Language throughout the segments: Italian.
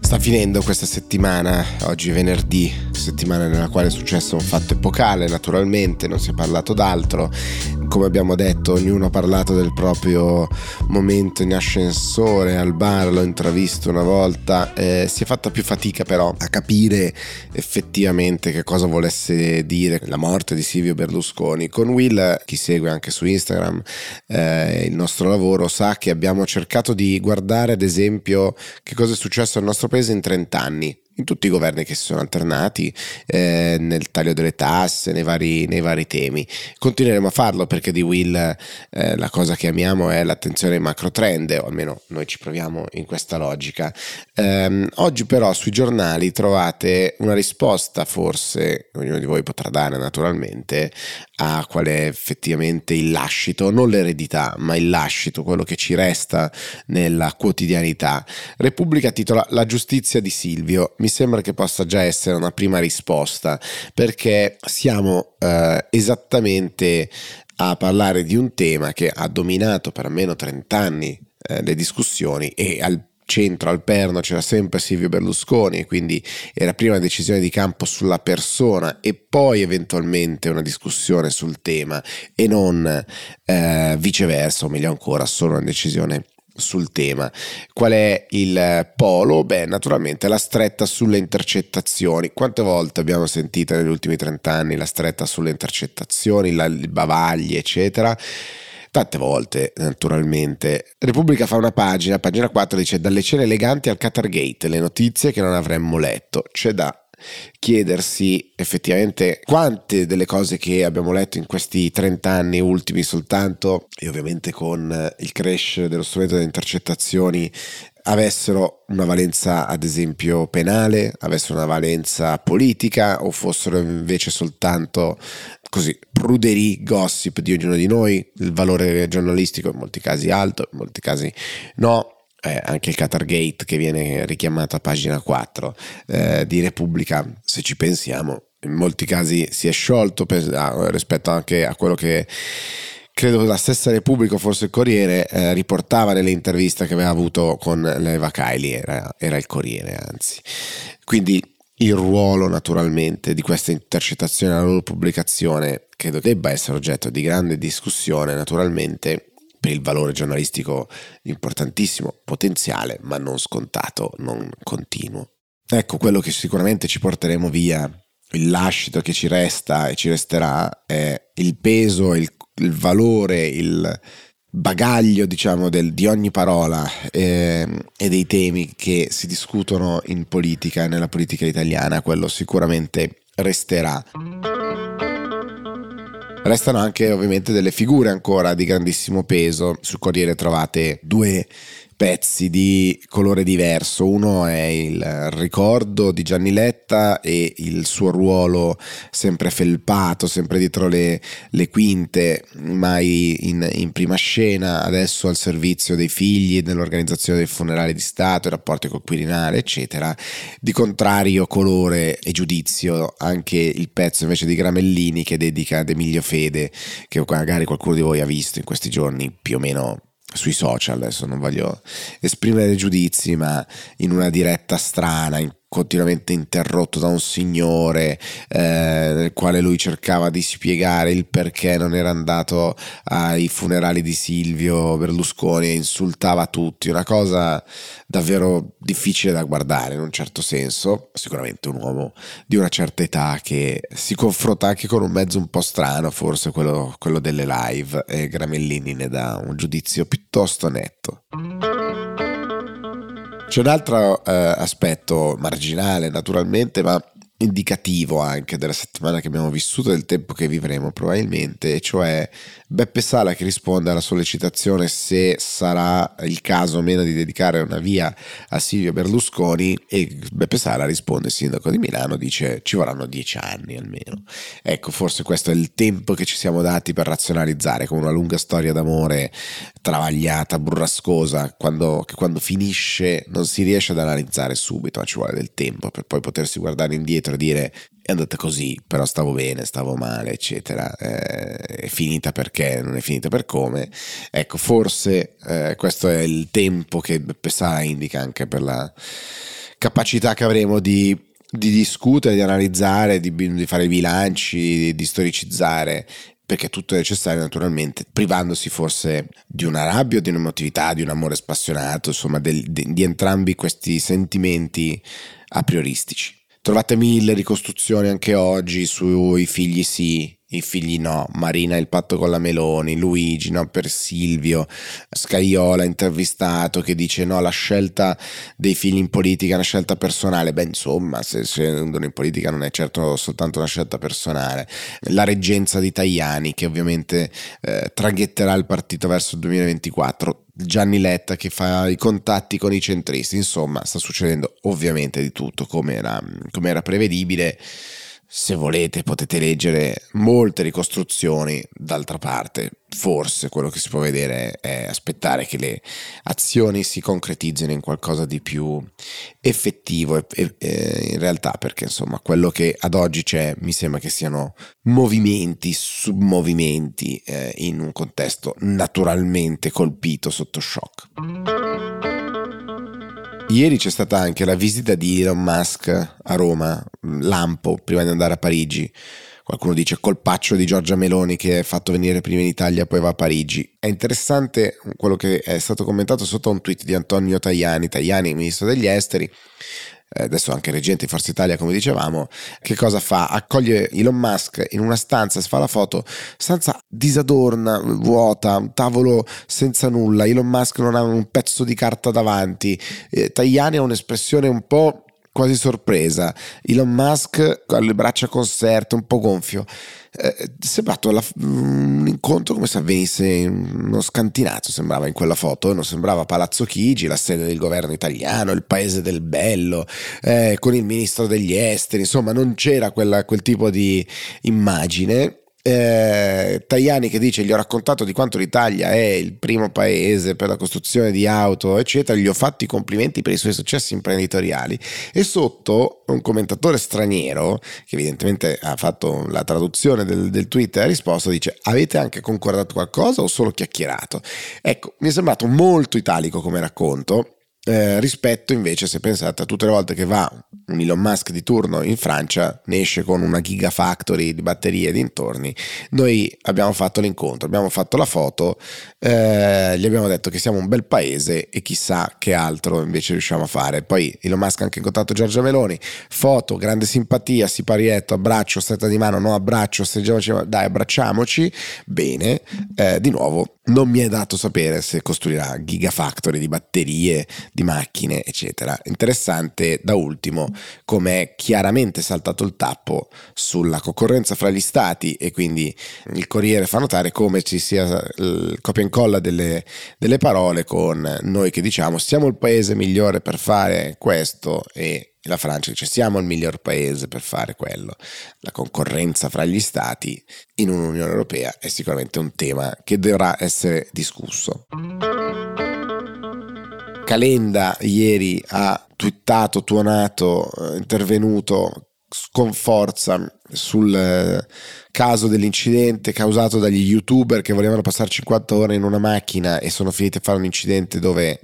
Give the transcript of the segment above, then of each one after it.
Sta finendo questa settimana, oggi è venerdì, settimana nella quale è successo un fatto epocale, naturalmente non si è parlato d'altro, come abbiamo detto ognuno ha parlato del proprio momento in ascensore, al bar, l'ho intravisto una volta, eh, si è fatta più fatica però a capire effettivamente che cosa volesse dire la morte di Silvio Berlusconi. Con Will, chi segue anche su Instagram eh, il nostro lavoro, sa che abbiamo cercato di guardare ad esempio che cosa è successo al nostro paese in 30 anni in tutti i governi che si sono alternati, eh, nel taglio delle tasse, nei vari, nei vari, temi. Continueremo a farlo perché di Will eh, la cosa che amiamo è l'attenzione ai macro trend, o almeno noi ci proviamo in questa logica. Eh, oggi però sui giornali trovate una risposta, forse ognuno di voi potrà dare naturalmente, a qual è effettivamente il lascito, non l'eredità, ma il lascito, quello che ci resta nella quotidianità. Repubblica titola La giustizia di Silvio mi sembra che possa già essere una prima risposta perché siamo eh, esattamente a parlare di un tema che ha dominato per almeno 30 anni eh, le discussioni e al centro, al perno c'era sempre Silvio Berlusconi e quindi era prima una decisione di campo sulla persona e poi eventualmente una discussione sul tema e non eh, viceversa o meglio ancora solo una decisione sul tema. Qual è il polo? Beh, naturalmente la stretta sulle intercettazioni. Quante volte abbiamo sentito negli ultimi 30 anni la stretta sulle intercettazioni, la, il bavagli, eccetera? Tante volte, naturalmente. Repubblica fa una pagina, pagina 4 dice dalle cene eleganti al Qatar Gate, le notizie che non avremmo letto. C'è da chiedersi effettivamente quante delle cose che abbiamo letto in questi 30 anni ultimi soltanto e ovviamente con il crash dello strumento delle intercettazioni avessero una valenza ad esempio penale, avessero una valenza politica o fossero invece soltanto così pruderie, gossip di ognuno di noi, il valore giornalistico in molti casi alto, in molti casi no, eh, anche il Qatar Gate che viene richiamato a pagina 4 eh, di Repubblica, se ci pensiamo, in molti casi si è sciolto ah, rispetto anche a quello che credo la stessa Repubblica, forse il Corriere, eh, riportava nelle interviste che aveva avuto con l'Eva Kylie, era, era il Corriere anzi. Quindi il ruolo naturalmente di questa intercettazione, la loro pubblicazione, credo debba essere oggetto di grande discussione naturalmente per il valore giornalistico importantissimo, potenziale, ma non scontato, non continuo. Ecco, quello che sicuramente ci porteremo via, il lascito che ci resta e ci resterà, è il peso, il, il valore, il bagaglio, diciamo, del, di ogni parola eh, e dei temi che si discutono in politica nella politica italiana, quello sicuramente resterà. Restano anche ovviamente delle figure ancora di grandissimo peso. Sul Corriere trovate due pezzi di colore diverso. Uno è il ricordo di Gianni Letta e il suo ruolo sempre felpato, sempre dietro le, le quinte, mai in, in, prima scena, adesso al servizio dei figli, nell'organizzazione dei funerali di Stato, i rapporti col Quirinale, eccetera. Di contrario colore e giudizio anche il pezzo invece di Gramellini che dedica ad Emilio Fede, che magari qualcuno di voi ha visto in questi giorni più o meno sui social, adesso non voglio esprimere giudizi, ma in una diretta strana, in continuamente interrotto da un signore eh, nel quale lui cercava di spiegare il perché non era andato ai funerali di Silvio Berlusconi e insultava tutti, una cosa davvero difficile da guardare in un certo senso, sicuramente un uomo di una certa età che si confronta anche con un mezzo un po' strano, forse quello, quello delle live. E Gramellini ne dà un giudizio piuttosto netto. C'è un altro eh, aspetto marginale naturalmente, ma indicativo anche della settimana che abbiamo vissuto e del tempo che vivremo probabilmente, cioè Beppe Sala che risponde alla sollecitazione se sarà il caso o meno di dedicare una via a Silvio Berlusconi e Beppe Sala risponde, sindaco di Milano, dice ci vorranno dieci anni almeno. Ecco, forse questo è il tempo che ci siamo dati per razionalizzare con una lunga storia d'amore travagliata, burrascosa, quando, che quando finisce non si riesce ad analizzare subito, ma ci vuole del tempo per poi potersi guardare indietro e dire è andata così, però stavo bene, stavo male, eccetera. Eh, è finita perché, non è finita per come. Ecco, forse eh, questo è il tempo che Pessara indica anche per la capacità che avremo di, di discutere, di analizzare, di, di fare bilanci, di, di storicizzare perché tutto è necessario naturalmente, privandosi forse di una rabbia, di un'emotività, di un amore spassionato, insomma del, di, di entrambi questi sentimenti a prioristici. Trovate mille ricostruzioni anche oggi sui figli sì, i figli no, Marina il patto con la Meloni, Luigi no per Silvio, Scaiola intervistato che dice no la scelta dei figli in politica è una scelta personale, beh insomma se scendono in politica non è certo soltanto una scelta personale, la reggenza di Tajani che ovviamente eh, traghetterà il partito verso il 2024, Gianni Letta che fa i contatti con i centristi, insomma sta succedendo ovviamente di tutto come era, come era prevedibile. Se volete potete leggere molte ricostruzioni, d'altra parte forse quello che si può vedere è aspettare che le azioni si concretizzino in qualcosa di più effettivo e, e, in realtà perché insomma quello che ad oggi c'è mi sembra che siano movimenti, submovimenti eh, in un contesto naturalmente colpito sotto shock. Ieri c'è stata anche la visita di Elon Musk a Roma, lampo, prima di andare a Parigi. Qualcuno dice colpaccio di Giorgia Meloni che è fatto venire prima in Italia poi va a Parigi. È interessante quello che è stato commentato sotto un tweet di Antonio Tajani, Tajani, ministro degli esteri, adesso anche reggente di Forza Italia come dicevamo, che cosa fa? Accoglie Elon Musk in una stanza, si fa la foto, stanza disadorna, vuota, un tavolo senza nulla, Elon Musk non ha un pezzo di carta davanti, eh, Tajani ha un'espressione un po' quasi sorpresa. Elon Musk con le braccia conserte, un po' gonfio. Eh, sembrato la, un incontro come se avvenisse in uno scantinato, sembrava in quella foto, non sembrava Palazzo Chigi, la sede del governo italiano, il paese del bello, eh, con il ministro degli esteri, insomma non c'era quella, quel tipo di immagine eh, Tajani che dice gli ho raccontato di quanto l'Italia è il primo paese per la costruzione di auto eccetera gli ho fatto i complimenti per i suoi successi imprenditoriali. E sotto un commentatore straniero che evidentemente ha fatto la traduzione del, del tweet e ha risposto dice avete anche concordato qualcosa o solo chiacchierato? Ecco mi è sembrato molto italico come racconto eh, rispetto invece se pensate a tutte le volte che va Elon Musk di turno in Francia ne esce con una gigafactory di batterie dintorni. Noi abbiamo fatto l'incontro abbiamo fatto la foto eh, gli abbiamo detto che siamo un bel paese e chissà che altro invece riusciamo a fare. Poi Elon Musk ha anche incontrato Giorgia Meloni foto, grande simpatia, siparietto abbraccio, stretta di mano, no abbraccio stringiamoci, dai abbracciamoci bene, eh, di nuovo non mi è dato sapere se costruirà gigafactory di batterie di macchine, eccetera. Interessante da ultimo come è chiaramente saltato il tappo sulla concorrenza fra gli stati e quindi il Corriere fa notare come ci sia il copia e incolla delle, delle parole con noi che diciamo siamo il paese migliore per fare questo e la Francia dice siamo il miglior paese per fare quello. La concorrenza fra gli stati in un'Unione Europea è sicuramente un tema che dovrà essere discusso. Calenda ieri ha twittato, tuonato, eh, intervenuto con forza sul eh, caso dell'incidente causato dagli youtuber che volevano passare 50 ore in una macchina e sono finiti a fare un incidente dove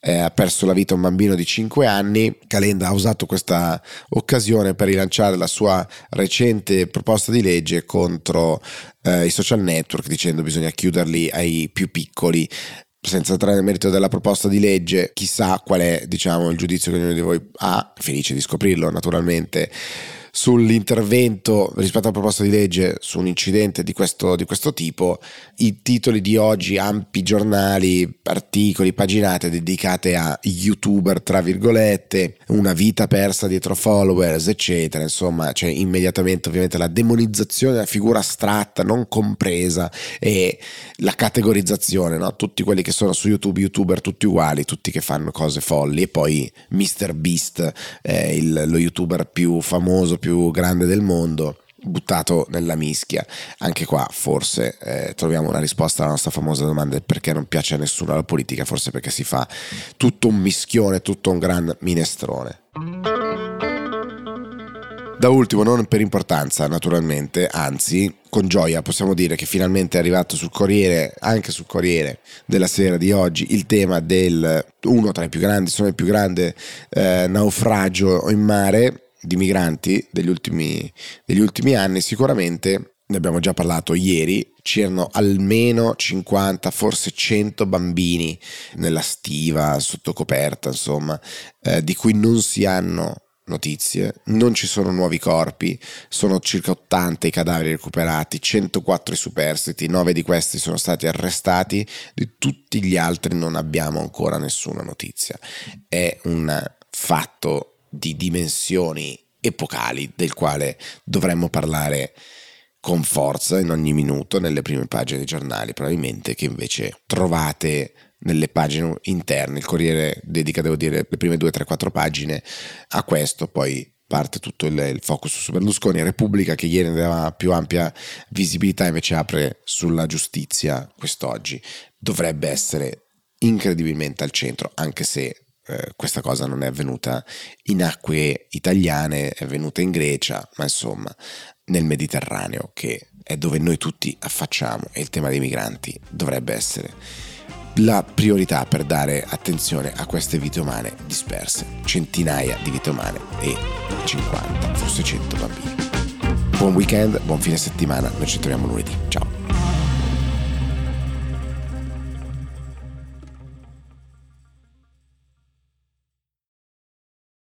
eh, ha perso la vita un bambino di 5 anni. Calenda ha usato questa occasione per rilanciare la sua recente proposta di legge contro eh, i social network dicendo bisogna chiuderli ai più piccoli senza entrare nel merito della proposta di legge, chissà qual è diciamo, il giudizio che ognuno di voi ha, felice di scoprirlo naturalmente sull'intervento rispetto alla proposta di legge su un incidente di questo, di questo tipo, i titoli di oggi, ampi giornali, articoli, paginate dedicate a youtuber, tra virgolette, una vita persa dietro followers, eccetera, insomma, c'è immediatamente ovviamente la demonizzazione della figura astratta, non compresa e la categorizzazione, no? tutti quelli che sono su YouTube, youtuber tutti uguali, tutti che fanno cose folli e poi Mr. Beast, eh, il, lo youtuber più famoso, più grande del mondo buttato nella mischia. Anche qua forse eh, troviamo una risposta alla nostra famosa domanda perché non piace a nessuno la politica, forse perché si fa tutto un mischione, tutto un gran minestrone. Da ultimo, non per importanza naturalmente, anzi con gioia possiamo dire che finalmente è arrivato sul Corriere, anche sul Corriere della sera di oggi, il tema del uno tra i più grandi, sono il più grande eh, naufragio in mare di migranti degli ultimi, degli ultimi anni. Sicuramente ne abbiamo già parlato ieri, c'erano almeno 50, forse 100 bambini nella stiva, sotto coperta, insomma, eh, di cui non si hanno notizie, non ci sono nuovi corpi, sono circa 80 i cadaveri recuperati, 104 i superstiti, 9 di questi sono stati arrestati, di tutti gli altri non abbiamo ancora nessuna notizia. È un fatto di dimensioni epocali del quale dovremmo parlare con forza in ogni minuto nelle prime pagine dei giornali, probabilmente che invece trovate nelle pagine interne. Il Corriere dedica, devo dire, le prime due, tre, quattro pagine a questo, poi parte tutto il, il, focus su Berlusconi. Repubblica, che ieri aveva più ampia visibilità, invece apre sulla giustizia quest'oggi. Dovrebbe essere incredibilmente al centro, anche se eh, questa cosa non è avvenuta in acque italiane, è avvenuta in Grecia, ma insomma nel Mediterraneo, che è dove noi tutti affacciamo e il tema dei migranti dovrebbe essere la priorità per dare attenzione a queste vite umane disperse, centinaia di vite umane e 50, forse 100 bambini. Buon weekend, buon fine settimana, noi ci troviamo lunedì. Ciao.